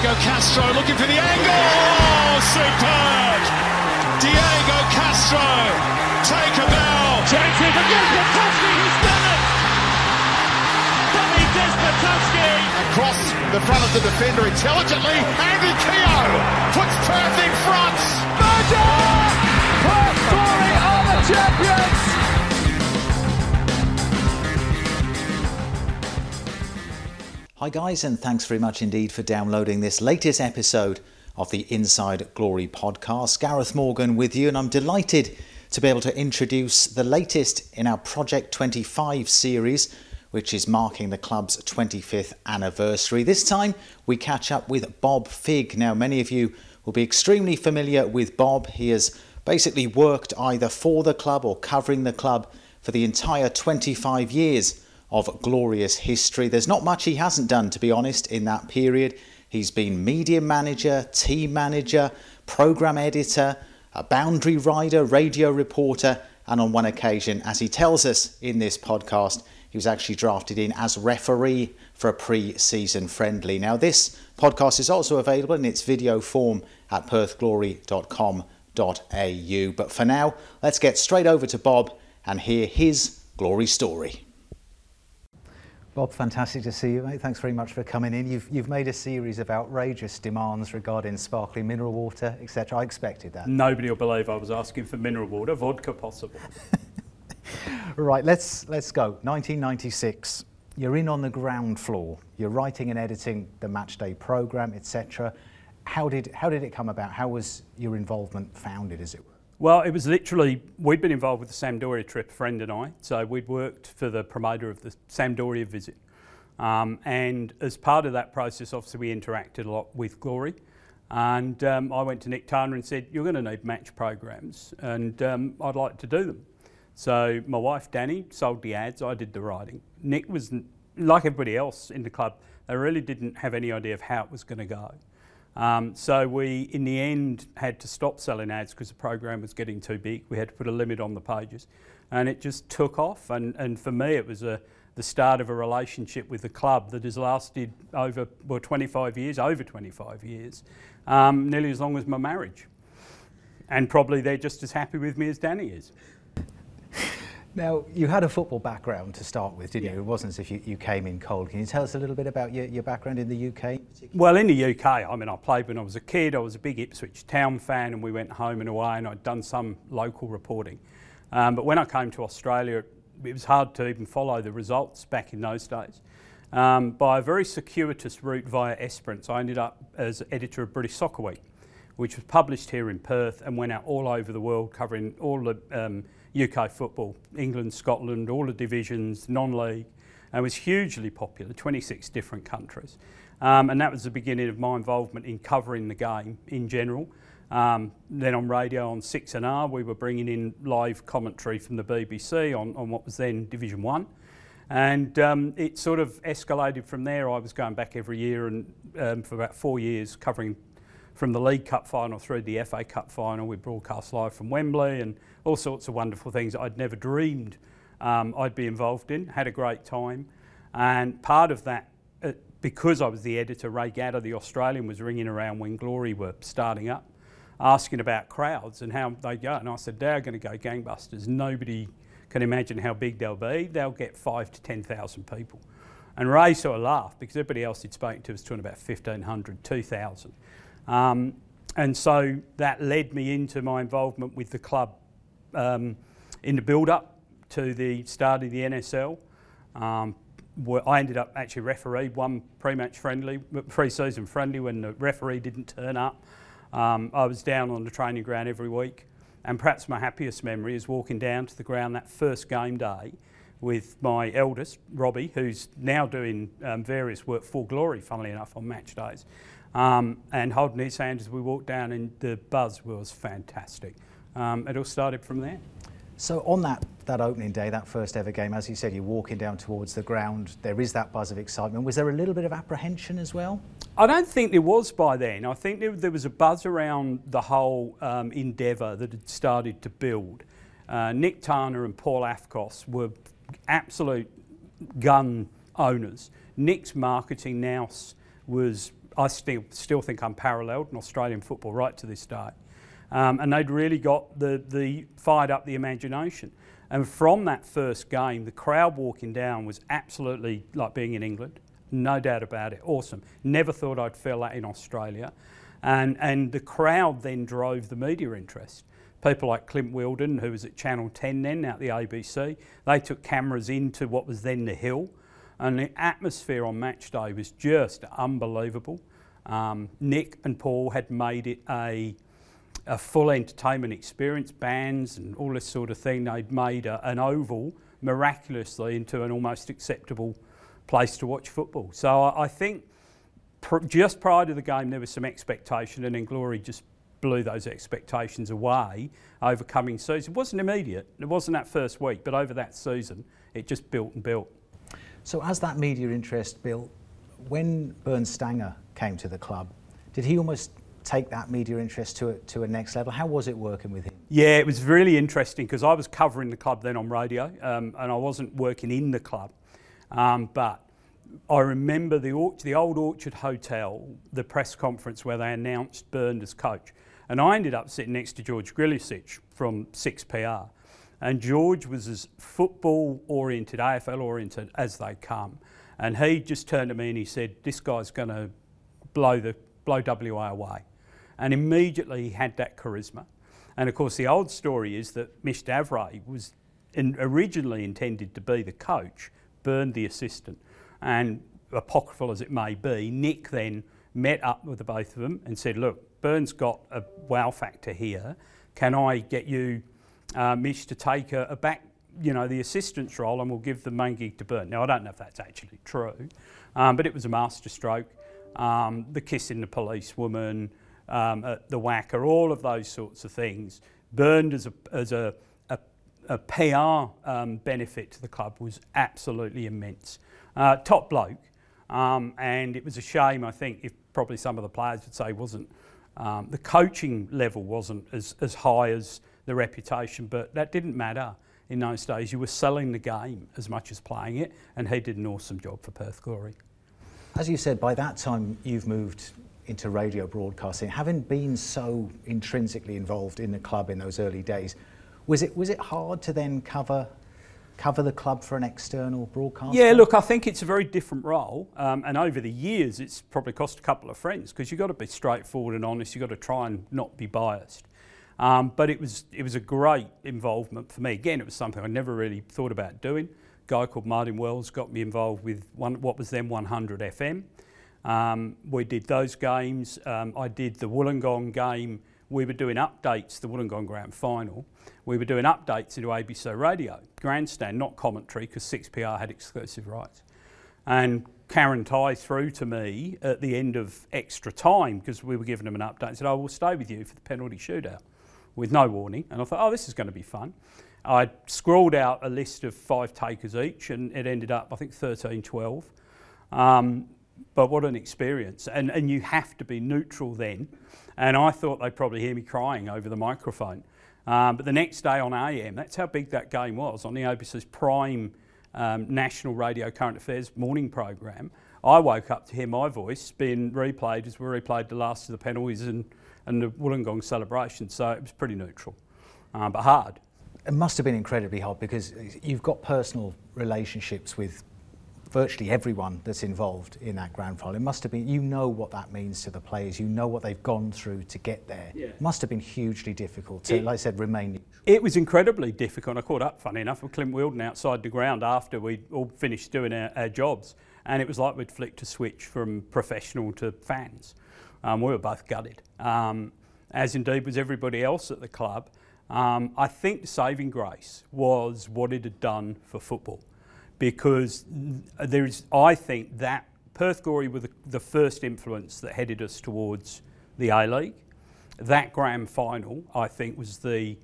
Diego Castro looking for the angle. Oh, superb! Diego Castro, take a bow. Chances against Potowski, who's done it! Tommy Despotowski! Across the front of the defender intelligently. Andy Keogh puts Perth in front. Murder! Perth Glory are the champions! Hi, guys, and thanks very much indeed for downloading this latest episode of the Inside Glory podcast. Gareth Morgan with you, and I'm delighted to be able to introduce the latest in our Project 25 series, which is marking the club's 25th anniversary. This time we catch up with Bob Figg. Now, many of you will be extremely familiar with Bob. He has basically worked either for the club or covering the club for the entire 25 years of glorious history. There's not much he hasn't done, to be honest, in that period. He's been media manager, team manager, program editor, a boundary rider, radio reporter, and on one occasion, as he tells us in this podcast, he was actually drafted in as referee for a pre season friendly. Now, this podcast is also available in its video form at perthglory.com.au. But for now, let's get straight over to Bob and hear his glory story. Bob, fantastic to see you, mate. Thanks very much for coming in. You've, you've made a series of outrageous demands regarding sparkling mineral water, etc. I expected that. Nobody will believe I was asking for mineral water, vodka possible. right, let's, let's go. 1996. You're in on the ground floor. You're writing and editing the matchday programme, etc. How did, how did it come about? How was your involvement founded, as it were? Well, it was literally, we'd been involved with the Sampdoria trip, a friend and I. So we'd worked for the promoter of the Sampdoria visit. Um, and as part of that process, obviously, we interacted a lot with Glory. And um, I went to Nick Tana and said, You're going to need match programs, and um, I'd like to do them. So my wife, Danny, sold the ads, I did the writing. Nick was, like everybody else in the club, they really didn't have any idea of how it was going to go. Um, so we, in the end, had to stop selling ads because the program was getting too big. We had to put a limit on the pages, and it just took off. And, and for me, it was a, the start of a relationship with the club that has lasted over well 25 years, over 25 years, um, nearly as long as my marriage. And probably they're just as happy with me as Danny is. Now, you had a football background to start with, didn't yeah. you? It wasn't as if you, you came in cold. Can you tell us a little bit about your, your background in the UK? Well, in the UK, I mean, I played when I was a kid. I was a big Ipswich Town fan, and we went home and away, and I'd done some local reporting. Um, but when I came to Australia, it was hard to even follow the results back in those days. Um, by a very circuitous route via Esperance, I ended up as editor of British Soccer Week, which was published here in Perth and went out all over the world covering all the um, UK football, England, Scotland, all the divisions, non-league, and was hugely popular, 26 different countries. Um, and that was the beginning of my involvement in covering the game in general. Um, then on radio on 6NR, we were bringing in live commentary from the BBC on, on what was then Division 1. And um, it sort of escalated from there. I was going back every year and um, for about four years covering from the League Cup final through the FA Cup final. We broadcast live from Wembley and all sorts of wonderful things I'd never dreamed um, I'd be involved in. Had a great time. And part of that, uh, because I was the editor, Ray Gatter, the Australian, was ringing around when Glory were starting up, asking about crowds and how they go. And I said, they're going to go gangbusters. Nobody can imagine how big they'll be. They'll get five to 10,000 people. And Ray sort of laughed because everybody else he'd spoken to was talking about 1,500, 2,000. Um, and so that led me into my involvement with the club um, in the build up to the start of the NSL. Um, I ended up actually refereed one pre-match friendly, pre-season friendly when the referee didn't turn up. Um, I was down on the training ground every week, and perhaps my happiest memory is walking down to the ground that first game day with my eldest Robbie, who's now doing um, various work for Glory, funnily enough, on match days, um, and holding his hand as we walked down, and the buzz was fantastic um, it all started from there. So on that, that opening day, that first ever game, as you said, you're walking down towards the ground, there is that buzz of excitement. Was there a little bit of apprehension as well? I don't think there was by then. I think there, there was a buzz around the whole um, endeavour that had started to build. Uh, Nick Tana and Paul Afkos were absolute gun owners. Nick's marketing now was I still still think unparalleled in Australian football right to this day. Um, and they'd really got the, the fired up the imagination. And from that first game, the crowd walking down was absolutely like being in England. No doubt about it. Awesome. Never thought I'd feel that in Australia. And, and the crowd then drove the media interest. People like Clint Wilden, who was at Channel 10 then, now at the ABC, they took cameras into what was then the Hill. And the atmosphere on match day was just unbelievable. Um, Nick and Paul had made it a, a full entertainment experience, bands and all this sort of thing. They'd made a, an oval miraculously into an almost acceptable place to watch football. So I, I think pr- just prior to the game, there was some expectation, and then Glory just blew those expectations away over coming. It wasn't immediate, it wasn't that first week, but over that season, it just built and built. So, as that media interest built, when Bernd Stange came to the club, did he almost take that media interest to a, to a next level? How was it working with him? Yeah, it was really interesting because I was covering the club then on radio um, and I wasn't working in the club. Um, but I remember the, the old Orchard Hotel, the press conference where they announced Bernd as coach. And I ended up sitting next to George Grljusich from 6PR. And George was as football oriented, AFL oriented as they come. And he just turned to me and he said, This guy's going to blow, the, blow WA away. And immediately he had that charisma. And of course, the old story is that Mish d'Avray was in, originally intended to be the coach, Bernd the assistant. And apocryphal as it may be, Nick then met up with the both of them and said, Look, Bernd's got a wow factor here. Can I get you, uh, Mish, to take a, a back, you know, the assistant's role and we'll give the main gig to Bernd. Now, I don't know if that's actually true, um, but it was a masterstroke. Um, the kissing the policewoman, um, the whacker, all of those sorts of things. Bernd as a, as a, a, a PR um, benefit to the club was absolutely immense. Uh, top bloke, um, and it was a shame, I think, if probably some of the players would say wasn't um, the coaching level wasn't as, as high as the reputation, but that didn't matter in those days. You were selling the game as much as playing it, and he did an awesome job for Perth Glory. As you said, by that time you've moved into radio broadcasting. Having been so intrinsically involved in the club in those early days, was it was it hard to then cover cover the club for an external broadcaster? Yeah, look, I think it's a very different role, um, and over the years, it's probably cost a couple of friends because you've got to be straightforward and honest. You've got to try and not be biased. Um, but it was it was a great involvement for me. Again, it was something I never really thought about doing. Guy called Martin Wells got me involved with one, what was then 100 FM. Um, we did those games. Um, I did the Wollongong game we were doing updates, the Wollongong Grand Final, we were doing updates into ABC Radio, grandstand, not commentary, because 6PR had exclusive rights. And Karen Tighe threw to me at the end of extra time, because we were giving them an update, and said, I will stay with you for the penalty shootout, with no warning. And I thought, oh, this is going to be fun. I scrawled out a list of five takers each, and it ended up, I think, 13, 12. Um, but what an experience. And, and you have to be neutral then and I thought they'd probably hear me crying over the microphone. Um, but the next day on AM, that's how big that game was, on the ABC's prime um, national radio current affairs morning program. I woke up to hear my voice being replayed as we replayed the last of the penalties and, and the Wollongong celebration. So it was pretty neutral, um, but hard. It must have been incredibly hard because you've got personal relationships with virtually everyone that's involved in that grand final. It must have been, you know what that means to the players, you know what they've gone through to get there. Yeah. It must have been hugely difficult to, it, like I said, remain. It was incredibly difficult. I caught up, funny enough, with Clint Wheldon outside the ground after we all finished doing our, our, jobs. And it was like we'd flicked a switch from professional to fans. Um, we were both gutted, um, as indeed was everybody else at the club. Um, I think the saving grace was what it had done for football because there is, I think, that Perth Glory were the, the first influence that headed us towards the A League. That grand final, I think, was the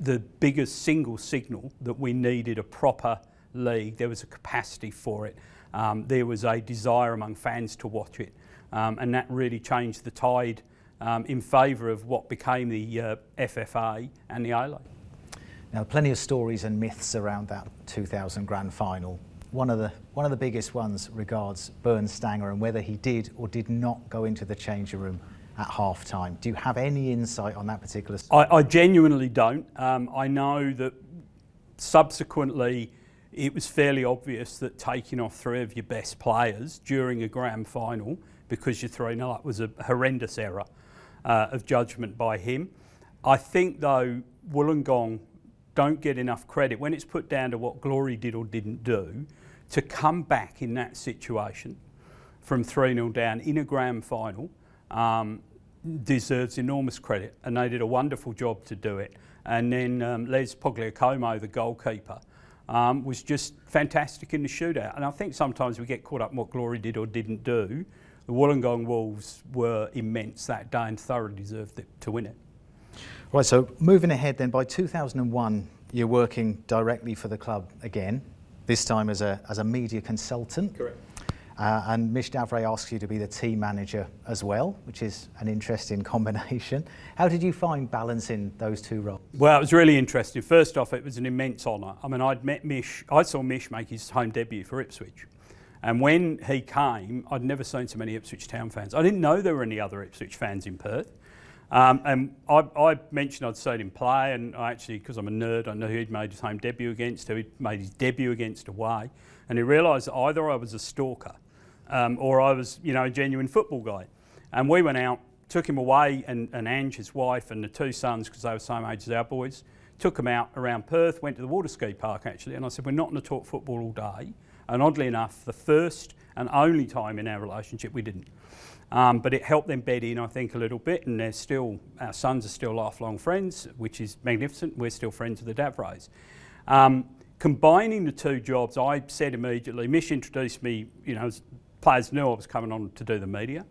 the biggest single signal that we needed a proper league. There was a capacity for it. Um, there was a desire among fans to watch it, um, and that really changed the tide um, in favour of what became the uh, FFA and the A Now, plenty of stories and myths around that 2000 grand final. one of the one of the biggest ones regards Bernd Stange and whether he did or did not go into the changing room at half time. Do you have any insight on that particular? I, I genuinely don't. Um, I know that subsequently it was fairly obvious that taking off three of your best players during a grand final because you're 3 0 up was a horrendous error uh, of judgment by him. I think, though, Wollongong don't get enough credit when it's put down to what Glory did or didn't do to come back in that situation from 3 0 down in a grand final. Um, deserves enormous credit, and they did a wonderful job to do it. And then um, Les Pogliacomo, the goalkeeper, um, was just fantastic in the shootout. And I think sometimes we get caught up in what Glory did or didn't do. The Wollongong Wolves were immense that day and thoroughly deserved it, to win it. Right, so moving ahead then, by 2001, you're working directly for the club again, this time as a, as a media consultant. Correct. Uh, and Mish d'Avray asks you to be the team manager as well, which is an interesting combination. How did you find balancing those two roles? Well, it was really interesting. First off, it was an immense honour. I mean, I'd met Mish, I saw Mish make his home debut for Ipswich. And when he came, I'd never seen so many Ipswich Town fans. I didn't know there were any other Ipswich fans in Perth. Um, and I, I, mentioned I'd seen him play, and I actually, because I'm a nerd, I knew who he'd made his home debut against, who he'd made his debut against away. And he realised either I was a stalker um, or I was, you know, a genuine football guy. And we went out, took him away, and, and Ange, his wife, and the two sons, because they were the same age as our boys, took him out around Perth, went to the water ski park actually, and I said, We're not going to talk football all day. And oddly enough, the first and only time in our relationship we didn't. Um, but it helped them bed in, I think, a little bit, and they're still, our sons are still lifelong friends, which is magnificent. We're still friends with the d'Avrays. Um, combining the two jobs, I said immediately, Mish introduced me, you know, players knew I was coming on to do the media.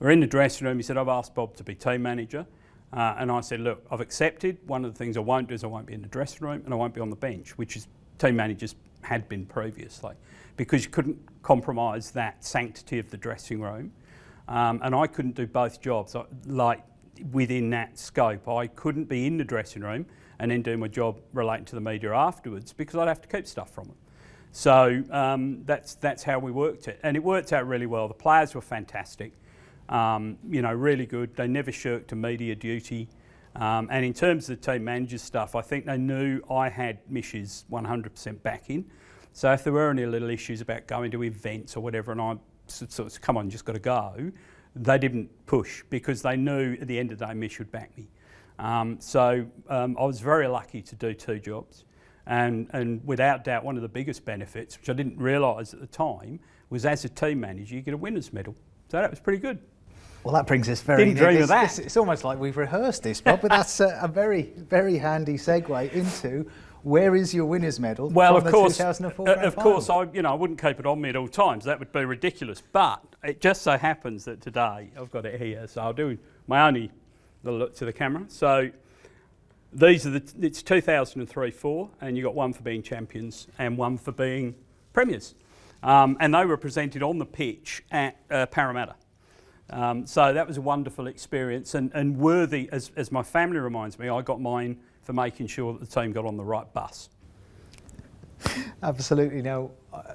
We're in the dressing room, he said, I've asked Bob to be team manager. Uh, and I said, look, I've accepted. One of the things I won't do is I won't be in the dressing room and I won't be on the bench, which is team managers had been previously, because you couldn't compromise that sanctity of the dressing room. Um, and I couldn't do both jobs like within that scope. I couldn't be in the dressing room and then do my job relating to the media afterwards because I'd have to keep stuff from them. So um, that's, that's how we worked it. And it worked out really well. The players were fantastic, um, you know, really good. They never shirked a media duty. Um, and in terms of the team manager stuff, I think they knew I had Mish's 100% backing. So if there were any little issues about going to events or whatever, and I sort of, come on, just got to go, they didn't push because they knew at the end of the day Mish would back me. Um, so um, I was very lucky to do two jobs. And, and without doubt, one of the biggest benefits, which I didn't realise at the time, was as a team manager, you get a winner's medal. So that was pretty good. Well, that brings us very. Didn't dream it's, of that. It's, it's, almost like we've rehearsed this, Bob, but that's a, a, very, very handy segue into where is your winners' medal? Well, of course, uh, of course, I you know I wouldn't keep it on me at all times. That would be ridiculous. But it just so happens that today I've got it here, so I'll do my only little look to the camera. So these are the it's 2003-4, and you got one for being champions and one for being premiers, um, and they were presented on the pitch at uh, Parramatta. Um, so that was a wonderful experience and, and worthy, as, as my family reminds me, I got mine for making sure that the team got on the right bus. Absolutely. Now, uh,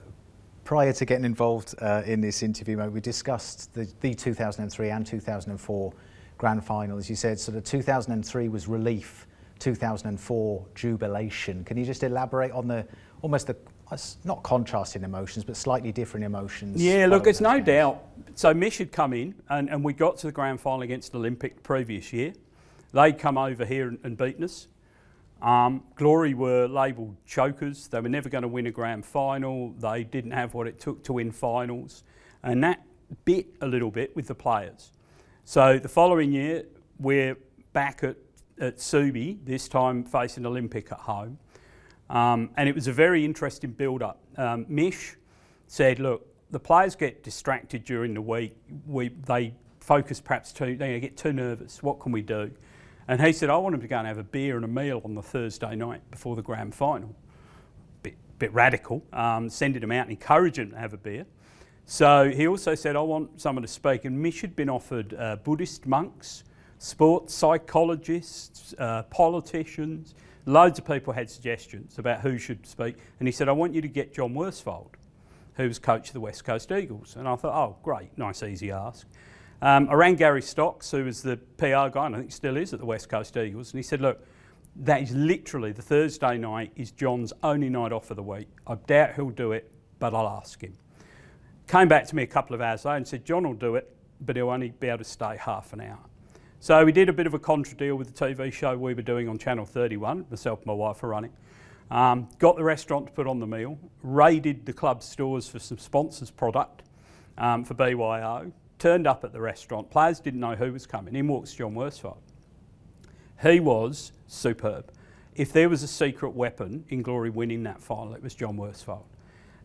prior to getting involved uh, in this interview, mate, we discussed the, the 2003 and 2004 grand final. As you said, sort of 2003 was relief, 2004 jubilation. Can you just elaborate on the almost the not contrasting emotions, but slightly different emotions. Yeah, look, it's no games. doubt. So Mish had come in, and, and we got to the grand final against Olympic the previous year. They'd come over here and, and beaten us. Um, Glory were labelled chokers. They were never going to win a grand final. They didn't have what it took to win finals. And that bit a little bit with the players. So the following year, we're back at, at Subi, this time facing Olympic at home. Um, and it was a very interesting build up. Um, Mish said, Look, the players get distracted during the week. We, they focus perhaps too, they get too nervous. What can we do? And he said, I want them to go and have a beer and a meal on the Thursday night before the grand final. Bit, bit radical, um, sending them out and encouraging them to have a beer. So he also said, I want someone to speak. And Mish had been offered uh, Buddhist monks sports psychologists, uh, politicians, loads of people had suggestions about who should speak. And he said, I want you to get John Worsfold, who was coach of the West Coast Eagles. And I thought, oh, great, nice, easy ask. Um, I rang Gary Stocks, who was the PR guy, and I think still is at the West Coast Eagles, and he said, look, that is literally the Thursday night is John's only night off of the week. I doubt he'll do it, but I'll ask him. Came back to me a couple of hours later and said, John will do it, but he'll only be able to stay half an hour. So we did a bit of a contra deal with the TV show we were doing on Channel 31, myself and my wife were running. Um, got the restaurant to put on the meal, raided the club stores for some sponsors product um, for BYO, turned up at the restaurant. Players didn't know who was coming. In walks John Worsfold. He was superb. If there was a secret weapon in Glory winning that final, it was John Worsfold.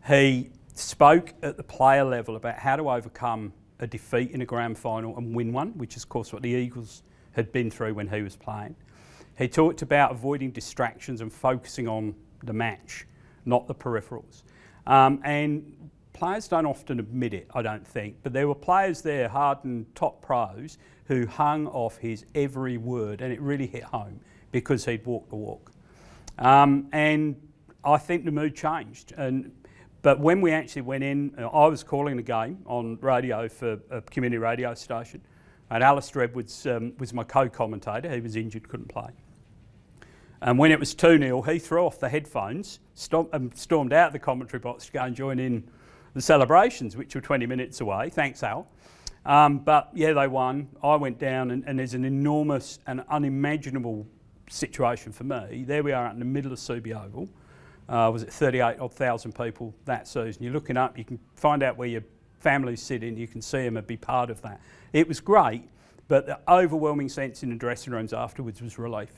He spoke at the player level about how to overcome a defeat in a grand final and win one, which is, of course, what the Eagles had been through when he was playing. He talked about avoiding distractions and focusing on the match, not the peripherals. Um, and players don't often admit it, I don't think, but there were players there, hardened top pros, who hung off his every word, and it really hit home because he'd walked the walk. Um, and I think the mood changed. And but when we actually went in, uh, I was calling the game on radio for a community radio station, and Alistair Edwards um, was my co-commentator. He was injured, couldn't play. And when it was 2 0, he threw off the headphones, and um, stormed out of the commentary box to go and join in the celebrations, which were 20 minutes away. Thanks, Al. Um, but yeah, they won. I went down, and, and there's an enormous and unimaginable situation for me. There we are out in the middle of Subi Oval uh, was it 38 odd thousand people that season. You're looking up, you can find out where your family's sitting, you can see them and be part of that. It was great, but the overwhelming sense in the dressing rooms afterwards was relief.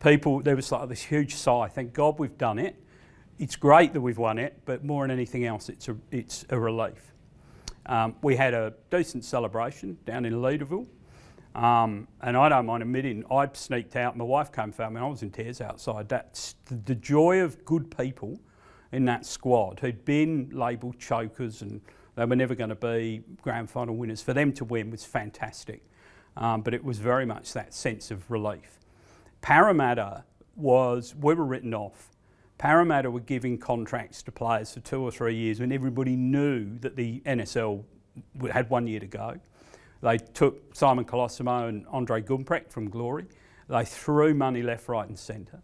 People, there was like this huge sigh, thank God we've done it. It's great that we've won it, but more than anything else, it's a, it's a relief. Um, we had a decent celebration down in Leederville. Um, and I don't mind admitting, I sneaked out. My wife came for me. I was in tears outside. That's the, joy of good people in that squad who'd been labelled chokers and they were never going to be grand final winners. For them to win was fantastic. Um, but it was very much that sense of relief. Parramatta was, we were written off. Parramatta were giving contracts to players for two or three years when everybody knew that the NSL had one year to go. They took Simon Colosimo and Andre Gumprecht from Glory. They threw money left, right, and centre.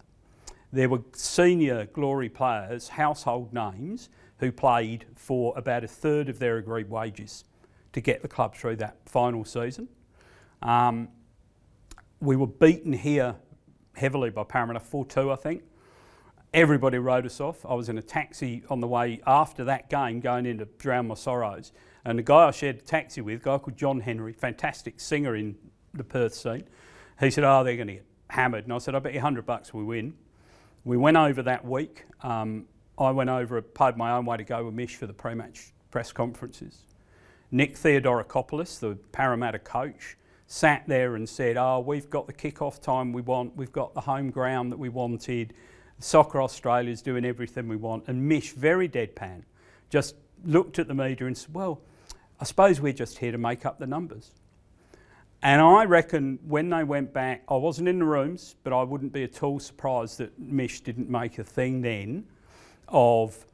There were senior Glory players, household names, who played for about a third of their agreed wages to get the club through that final season. Um, we were beaten here heavily by Parramatta 4 2, I think. Everybody wrote us off. I was in a taxi on the way after that game going in to drown my sorrows. And the guy I shared a taxi with, a guy called John Henry, fantastic singer in the Perth scene, he said, Oh, they're going to get hammered. And I said, I bet you 100 bucks we win. We went over that week. Um, I went over, paid my own way to go with Mish for the pre match press conferences. Nick Theodorakopoulos, the Parramatta coach, sat there and said, Oh, we've got the kick-off time we want, we've got the home ground that we wanted, Soccer Australia's doing everything we want. And Mish, very deadpan, just looked at the media and said, Well, I suppose we're just here to make up the numbers. And I reckon when they went back, I wasn't in the rooms, but I wouldn't be at all surprised that Mish didn't make a thing then of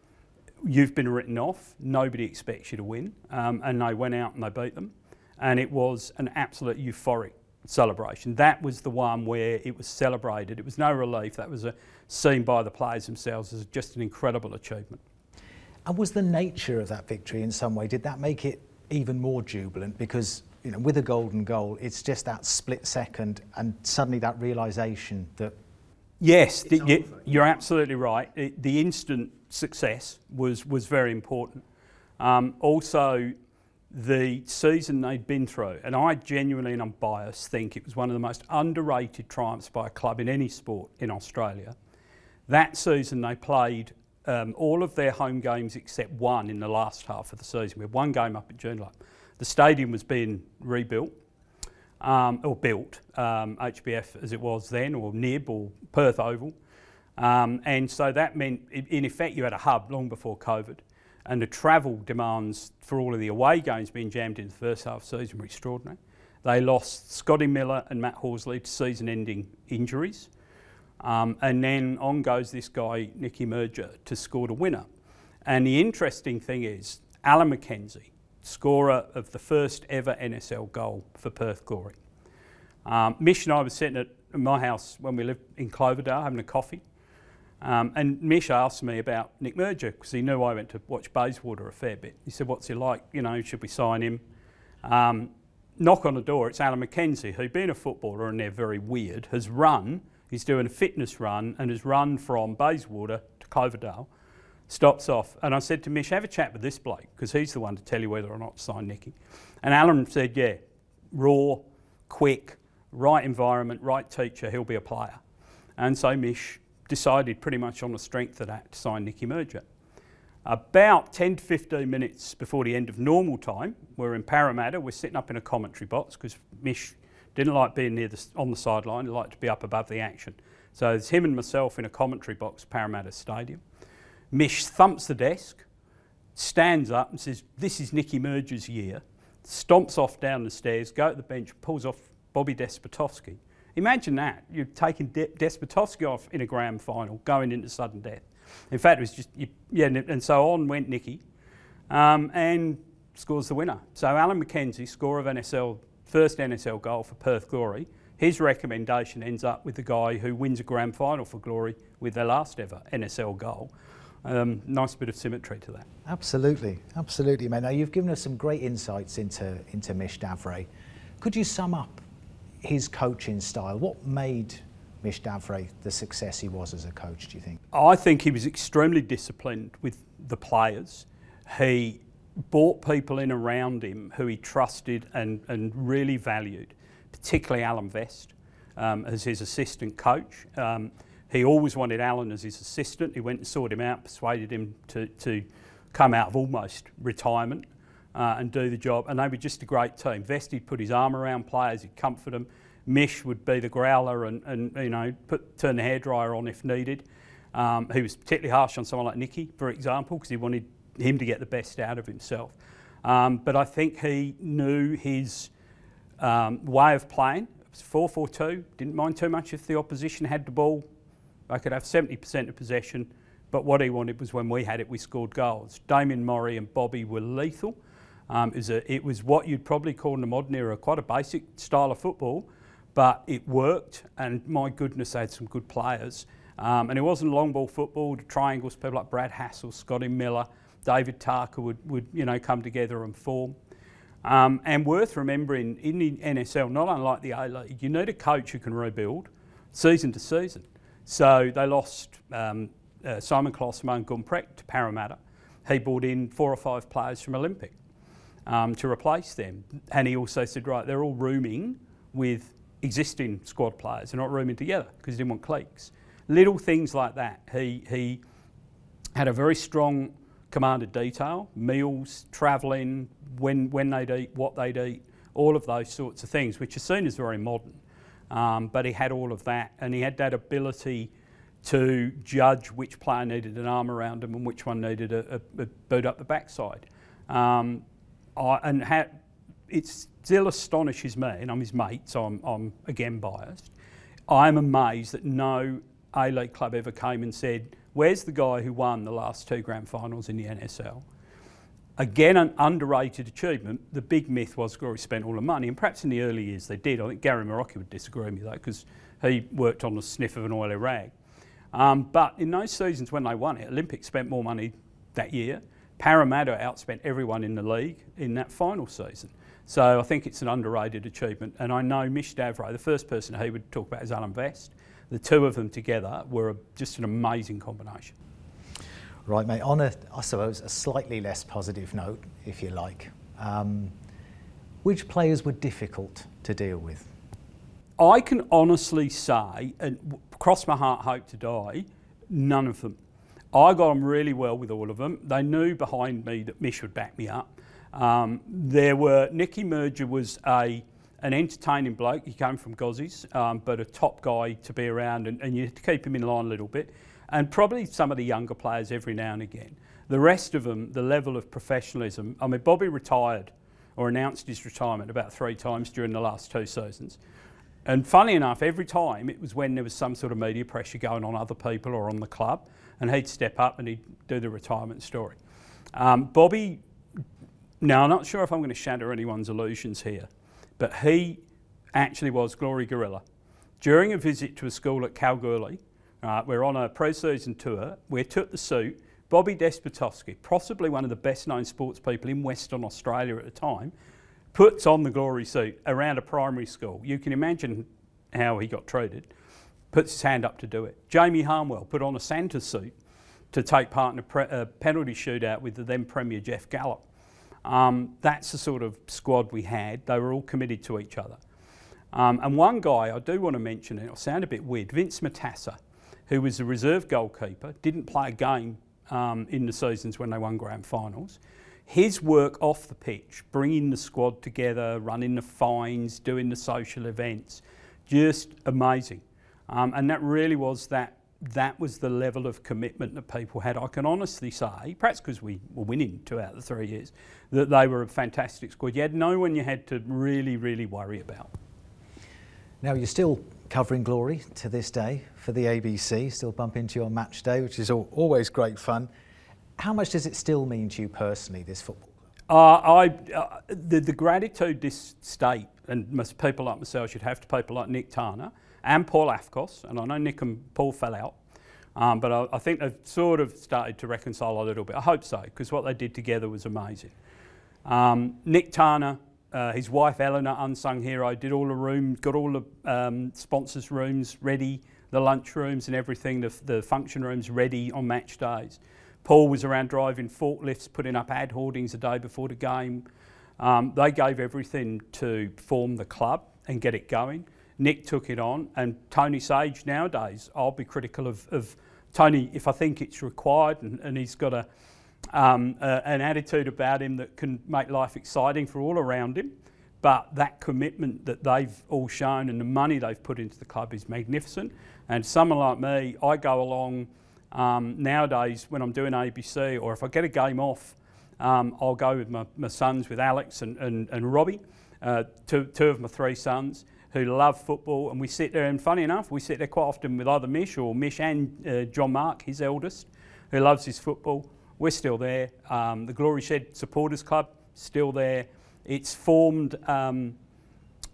you've been written off, nobody expects you to win. Um, and they went out and they beat them. And it was an absolute euphoric celebration. That was the one where it was celebrated. It was no relief. That was a, seen by the players themselves as just an incredible achievement. And was the nature of that victory in some way, did that make it even more jubilant because you know with a golden goal it's just that split second and suddenly that realization that yes the, you, are absolutely right. It, the instant success was was very important. Um, also the season they'd been through and I genuinely and I'm biased think it was one of the most underrated triumphs by a club in any sport in Australia. That season they played um, all of their home games except one in the last half of the season. We had one game up at Joondalup. The stadium was being rebuilt, um, or built, um, HBF as it was then, or NIB, or Perth Oval. Um, and so that meant, in effect, you had a hub long before COVID. And the travel demands for all of the away games being jammed in the first half season were extraordinary. They lost Scotty Miller and Matt Horsley to season ending injuries. Um, and then on goes this guy, Nicky Mrdja, to score the winner. And the interesting thing is, Alan McKenzie, scorer of the first ever NSL goal for Perth Glory. Um, Mish and I were sitting at my house when we lived in Cloverdale having a coffee. Um, and Mish asked me about Nick Mrdja because he knew I went to watch Bayswater a fair bit. He said, What's he like? You know, should we sign him? Um, knock on the door, it's Alan McKenzie, who, being a footballer and they're very weird, has run, he's doing a fitness run and has run from Bayswater to Cloverdale stops off. And I said to Mish, have a chat with this bloke, because he's the one to tell you whether or not to sign Nicky. And Alan said, yeah, raw, quick, right environment, right teacher, he'll be a player. And so Mish decided pretty much on the strength of that to sign Nicky Mrdja. About 10 to 15 minutes before the end of normal time, we're in Parramatta, we're sitting up in a commentary box because Mish didn't like being near the, on the sideline, he liked to be up above the action. So it's him and myself in a commentary box, Parramatta Stadium. Mish thumps the desk, stands up and says, This is Nicky Mrdja's year, stomps off down the stairs, go to the bench, pulls off Bobby Despotovski. Imagine that. You're taking De- Despotovski off in a grand final, going into sudden death. In fact, it was just, you, yeah, and so on went Nicky um, and scores the winner. So Alan McKenzie, scorer of NSL, first NSL goal for Perth Glory, his recommendation ends up with the guy who wins a grand final for Glory with their last ever NSL goal. Um, nice bit of symmetry to that. Absolutely, absolutely, man. Now you've given us some great insights into into Mish d'Avray. Could you sum up his coaching style? What made Mish d'Avray the success he was as a coach? Do you think? I think he was extremely disciplined with the players. He brought people in around him who he trusted and, and really valued, particularly Alan Vest um, as his assistant coach. Um, he always wanted Alan as his assistant. He went and sought him out, persuaded him to, to come out of almost retirement uh, and do the job. And they were just a great team. Vesty put his arm around players, he'd comfort them. Mish would be the growler and, and you know put, turn the hairdryer on if needed. Um, he was particularly harsh on someone like Nicky, for example, because he wanted him to get the best out of himself. Um, but I think he knew his um, way of playing. It was 4 4 2, didn't mind too much if the opposition had the ball I could have 70% of possession, but what he wanted was when we had it, we scored goals. Damian Mori and Bobby were lethal. Um, it, was a, it was what you'd probably call in the modern era quite a basic style of football, but it worked, and my goodness, they had some good players. Um, and it wasn't long ball football, the triangles, people like Brad Hassel, Scotty Miller, David Tarka would, would you know, come together and form. Um, and worth remembering in the NSL, not unlike the A League, you need a coach who can rebuild season to season. So they lost um, uh, Simon Colosimo and Gumprecht to Parramatta. He brought in four or five players from Olympic um, to replace them. And he also said, right, they're all rooming with existing squad players. They're not rooming together because he didn't want cliques. Little things like that. He, he had a very strong command of detail, meals, travelling, when, when they'd eat, what they'd eat, all of those sorts of things, which are seen as very modern. Um, but he had all of that, and he had that ability to judge which player needed an arm around him and which one needed a, a, a boot up the backside. Um, I, and ha- it still astonishes me, and I'm his mate, so I'm, I'm again biased. I'm amazed that no A League club ever came and said, Where's the guy who won the last two grand finals in the NSL? Again, an underrated achievement. The big myth was Glory spent all the money, and perhaps in the early years they did. I think Gary Marocchi would disagree with me though, because he worked on the sniff of an oily rag. Um, but in those seasons when they won it, Olympic spent more money that year. Parramatta outspent everyone in the league in that final season. So I think it's an underrated achievement. And I know Mish d'Avray, the first person he would talk about is Alan Vest. The two of them together were just an amazing combination. Right, mate. On a, I suppose, a slightly less positive note, if you like, um, which players were difficult to deal with? I can honestly say, and cross my heart, hope to die, none of them. I got on really well with all of them. They knew behind me that Mish would back me up. Um, there were Nicky Mrdja was a an entertaining bloke. He came from Gozzies, um, but a top guy to be around, and, and you had to keep him in line a little bit and probably some of the younger players every now and again. The rest of them, the level of professionalism. I mean, Bobby retired, or announced his retirement about three times during the last two seasons. And funny enough, every time it was when there was some sort of media pressure going on other people or on the club, and he'd step up and he'd do the retirement story. Um, Bobby, now I'm not sure if I'm going to shatter anyone's illusions here, but he actually was Glory Gorilla. During a visit to a school at Kalgoorlie, uh, we're on a pre-season tour. We took the suit. Bobby Despotovski, possibly one of the best-known sports people in Western Australia at the time, puts on the glory suit around a primary school. You can imagine how he got treated. Puts his hand up to do it. Jamie Harnwell put on a Santa suit to take part in a pre- penalty shootout with the then Premier Geoff Gallop. Um, that's the sort of squad we had. They were all committed to each other. Um, and one guy I do want to mention, and it'll sound a bit weird, Vince Matassa, who was a reserve goalkeeper, didn't play a game um, in the seasons when they won grand finals. His work off the pitch, bringing the squad together, running the fines, doing the social events, just amazing. Um, and that really was that that was the level of commitment that people had. I can honestly say, perhaps because we were winning two out of the three years, that they were a fantastic squad. You had no one you had to really, really worry about. Now, you're still covering glory to this day for the ABC, still bump into your match day, which is always great fun. How much does it still mean to you personally, this football? Uh, I, uh, the, the gratitude this state and people like myself should have to people like Nick Tana and Paul Afkos, and I know Nick and Paul fell out, um, but I, I, think they've sort of started to reconcile a little bit. I hope so, because what they did together was amazing. Um, Nick Tana uh, his wife Eleanor, unsung hero, did all the rooms, got all the um, sponsors' rooms ready, the lunch rooms and everything, the, the function rooms ready on match days. Paul was around driving forklifts, putting up ad hoardings a day before the game. Um, they gave everything to form the club and get it going. Nick took it on, and Tony Sage nowadays, I'll be critical of, of Tony if I think it's required, and, and he's got a um, uh, an attitude about him that can make life exciting for all around him. But that commitment that they've all shown and the money they've put into the club is magnificent. And someone like me, I go along um, nowadays when I'm doing ABC or if I get a game off, um, I'll go with my, my, sons, with Alex and, and, and Robbie, uh, two, two of my three sons who love football. And we sit there, and funny enough, we sit there quite often with either Mish or Mish and uh, John Mark, his eldest, who loves his football we're still there. Um, the Glory Shed Supporters Club, still there. It's formed um,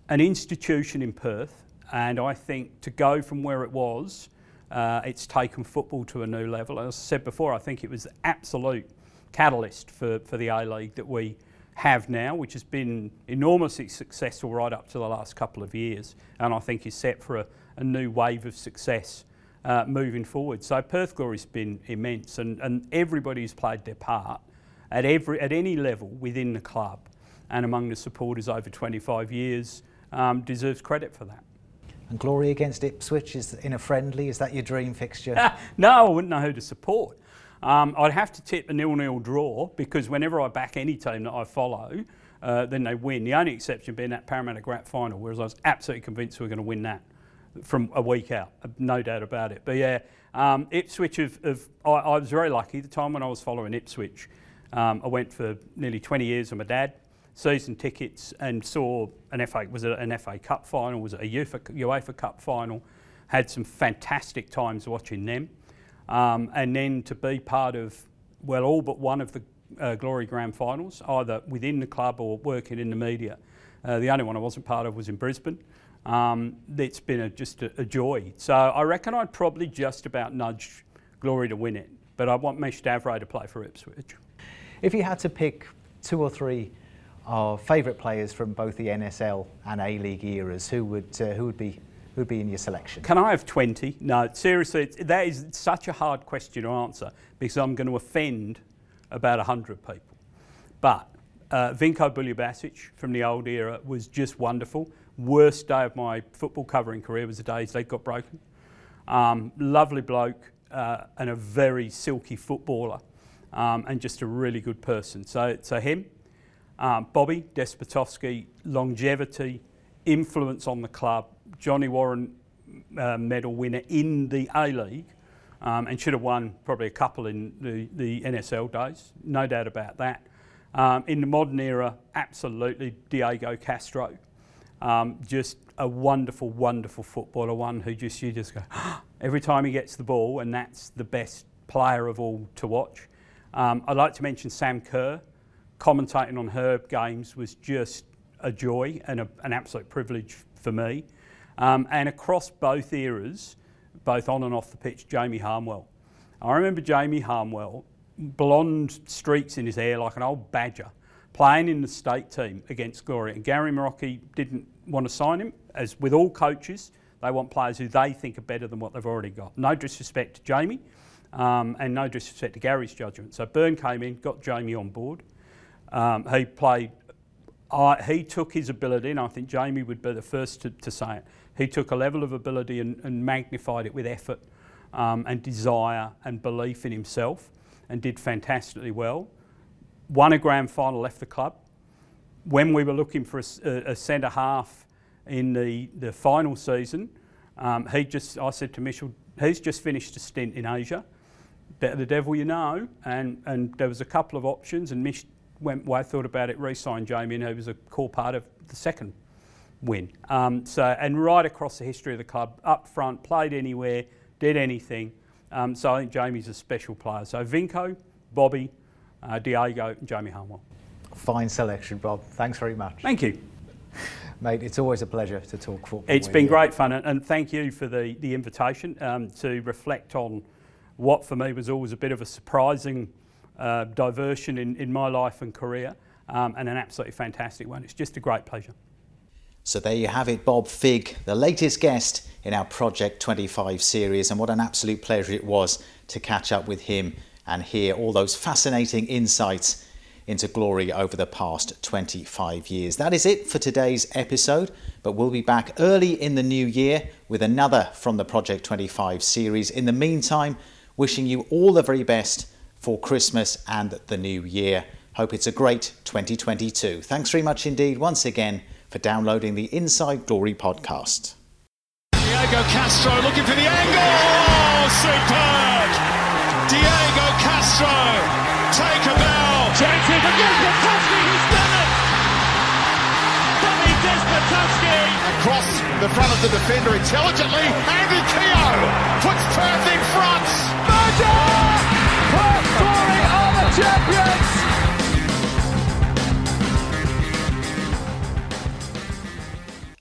an institution in Perth, and I think to go from where it was, uh, it's taken football to a new level. As I said before, I think it was the absolute catalyst for, for the A League that we have now, which has been enormously successful right up to the last couple of years, and I think is set for a, a new wave of success uh, moving forward. So Perth Glory's been immense, and, and everybody's played their part at every at any level within the club and among the supporters over 25 years um, deserves credit for that. And Glory against Ipswich is in a friendly. Is that your dream fixture? no, I wouldn't know who to support. Um, I'd have to tip a nil-nil draw because whenever I back any team that I follow, uh, then they win. The only exception being that Parramatta Grat final, whereas I was absolutely convinced we were going to win that from a week out, no doubt about it. But yeah, um, Ipswich have, have I, I, was very lucky. The time when I was following Ipswich, um, I went for nearly 20 years with my dad, season tickets, and saw an FA was it an FA Cup final, was it a UEFA, UEFA Cup final. Had some fantastic times watching them, um, and then to be part of well, all but one of the uh, Glory Grand Finals, either within the club or working in the media. Uh, the only one I wasn't part of was in Brisbane. Um, it's been a, just a, a, joy. So I reckon I'd probably just about nudge Glory to win it, but I want Mish d'Avray to play for Ipswich. If you had to pick two or three favourite players from both the NSL and A League eras, who would uh, who would be who would be in your selection? Can I have 20? No, seriously, that is such a hard question to answer because I'm going to offend about 100 people. But uh, Vinko Buljubasic from the old era was just wonderful worst day of my football covering career was the day leg got broken. Um, lovely bloke uh, and a very silky footballer um, and just a really good person. So, so him, um, Bobby Despotovski, longevity, influence on the club, Johnny Warren uh, medal winner in the A League. Um, and should have won probably a couple in the, the NSL days, no doubt about that. Um, in the modern era, absolutely Diego Castro. Um, just a wonderful, wonderful footballer, one who just you just go every time he gets the ball, and that's the best player of all to watch. Um, I'd like to mention Sam Kerr. Commentating on her games was just a joy and a, an absolute privilege for me. Um, and across both eras, both on and off the pitch, Jamie Harnwell. I remember Jamie Harnwell, blonde streaks in his hair like an old badger, playing in the state team against Glory. And Gary Marocchi didn't want to sign him, as with all coaches, they want players who they think are better than what they've already got. No disrespect to Jamie, um, and no disrespect to Gary's judgment. So Bernd came in, got Jamie on board. Um, he played. Uh, he took his ability, and I think Jamie would be the first to, to say it. He took a level of ability and, and magnified it with effort um, and desire and belief in himself, and did fantastically well. Won a grand final, left the club. When we were looking for a, a, a centre half in the, the final season, um, he just I said to Mitchell, he's just finished a stint in Asia better the devil you know. And, and there was a couple of options, and Mish went away, thought about it, re-signed Jamie, and he was a core part of the second win. Um, so, and right across the history of the club, up front, played anywhere, did anything. Um, so I think Jamie's a special player. So Vinco, Bobby, uh, Diego, and Jamie Harnwell. Fine selection, Bob. Thanks very much. Thank you. Mate, it's always a pleasure to talk football. It's been you. great fun, and, and, thank you for the, the invitation um, to reflect on what for me was always a bit of a surprising uh, diversion in, in my life and career, um, and an absolutely fantastic one. It's just a great pleasure. So there you have it, Bob Fig, the latest guest in our Project 25 series, and what an absolute pleasure it was to catch up with him and hear all those fascinating insights into glory over the past 25 years. That is it for today's episode, but we'll be back early in the new year with another from the Project 25 series. In the meantime, wishing you all the very best for Christmas and the new year. Hope it's a great 2022. Thanks very much indeed once again for downloading the Inside Glory podcast. Diego Castro looking for the angle. Oh, superb! Diego Castro, take a bow. Chances against Patowski, he's done it! Bobby Despotovski! Across the front of the defender intelligently, Andy Keogh puts Perth in front. Virgil!